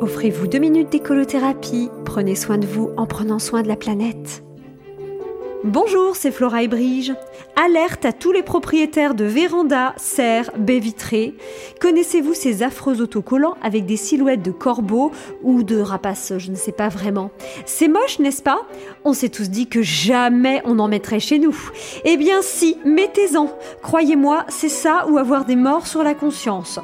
Offrez-vous deux minutes d'écolothérapie. Prenez soin de vous en prenant soin de la planète. Bonjour, c'est Flora et Brige. Alerte à tous les propriétaires de vérandas, serres, baies vitrées. Connaissez-vous ces affreux autocollants avec des silhouettes de corbeaux ou de rapaces, je ne sais pas vraiment? C'est moche, n'est-ce pas? On s'est tous dit que jamais on en mettrait chez nous. Eh bien si, mettez-en. Croyez-moi, c'est ça ou avoir des morts sur la conscience.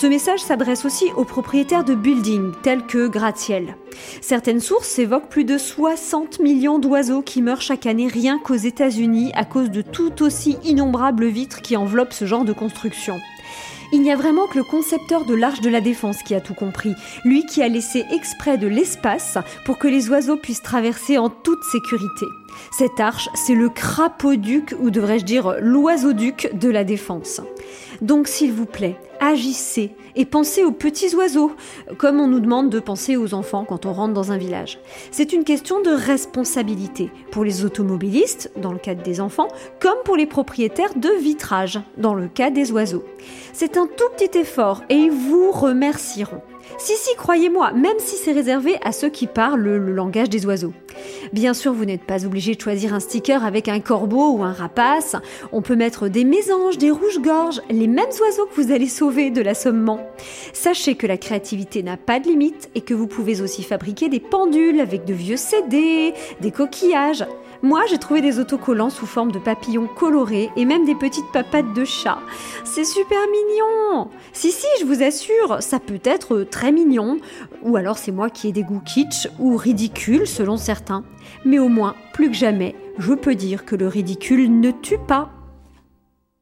Ce message s'adresse aussi aux propriétaires de buildings tels que Gratte-Ciel. Certaines sources évoquent plus de 60 millions d'oiseaux qui meurent chaque année rien qu'aux États-Unis à cause de tout aussi innombrables vitres qui enveloppent ce genre de construction. Il n'y a vraiment que le concepteur de l'Arche de la Défense qui a tout compris, lui qui a laissé exprès de l'espace pour que les oiseaux puissent traverser en toute sécurité. Cette arche, c'est le crapaud-duc, ou devrais-je dire l'oiseau-duc de la Défense. Donc s'il vous plaît, agissez et pensez aux petits oiseaux, comme on nous demande de penser aux enfants quand on rentre dans un village. C'est une question de responsabilité pour les automobilistes, dans le cadre des enfants, comme pour les propriétaires de vitrage, dans le cas des oiseaux. C'est un tout petit effort et ils vous remercieront. Si, si, croyez-moi, même si c'est réservé à ceux qui parlent le, langage des oiseaux. Bien sûr, vous n'êtes pas obligé de choisir un sticker avec un corbeau ou un rapace. On peut mettre des mésanges, des rouges-gorges, les mêmes oiseaux que vous allez sauver de l'assommement. Sachez que la créativité n'a pas de limite et que vous pouvez aussi fabriquer des pendules avec de vieux CD, des coquillages. Moi, j'ai trouvé des autocollants sous forme de papillons colorés et même des petites papates de chat. C'est super mignon Si, si, je vous assure, ça peut être très mignon, ou alors c'est moi qui ai des goûts kitsch ou ridicules selon certains. Mais au moins, plus que jamais, je peux dire que le ridicule ne tue pas.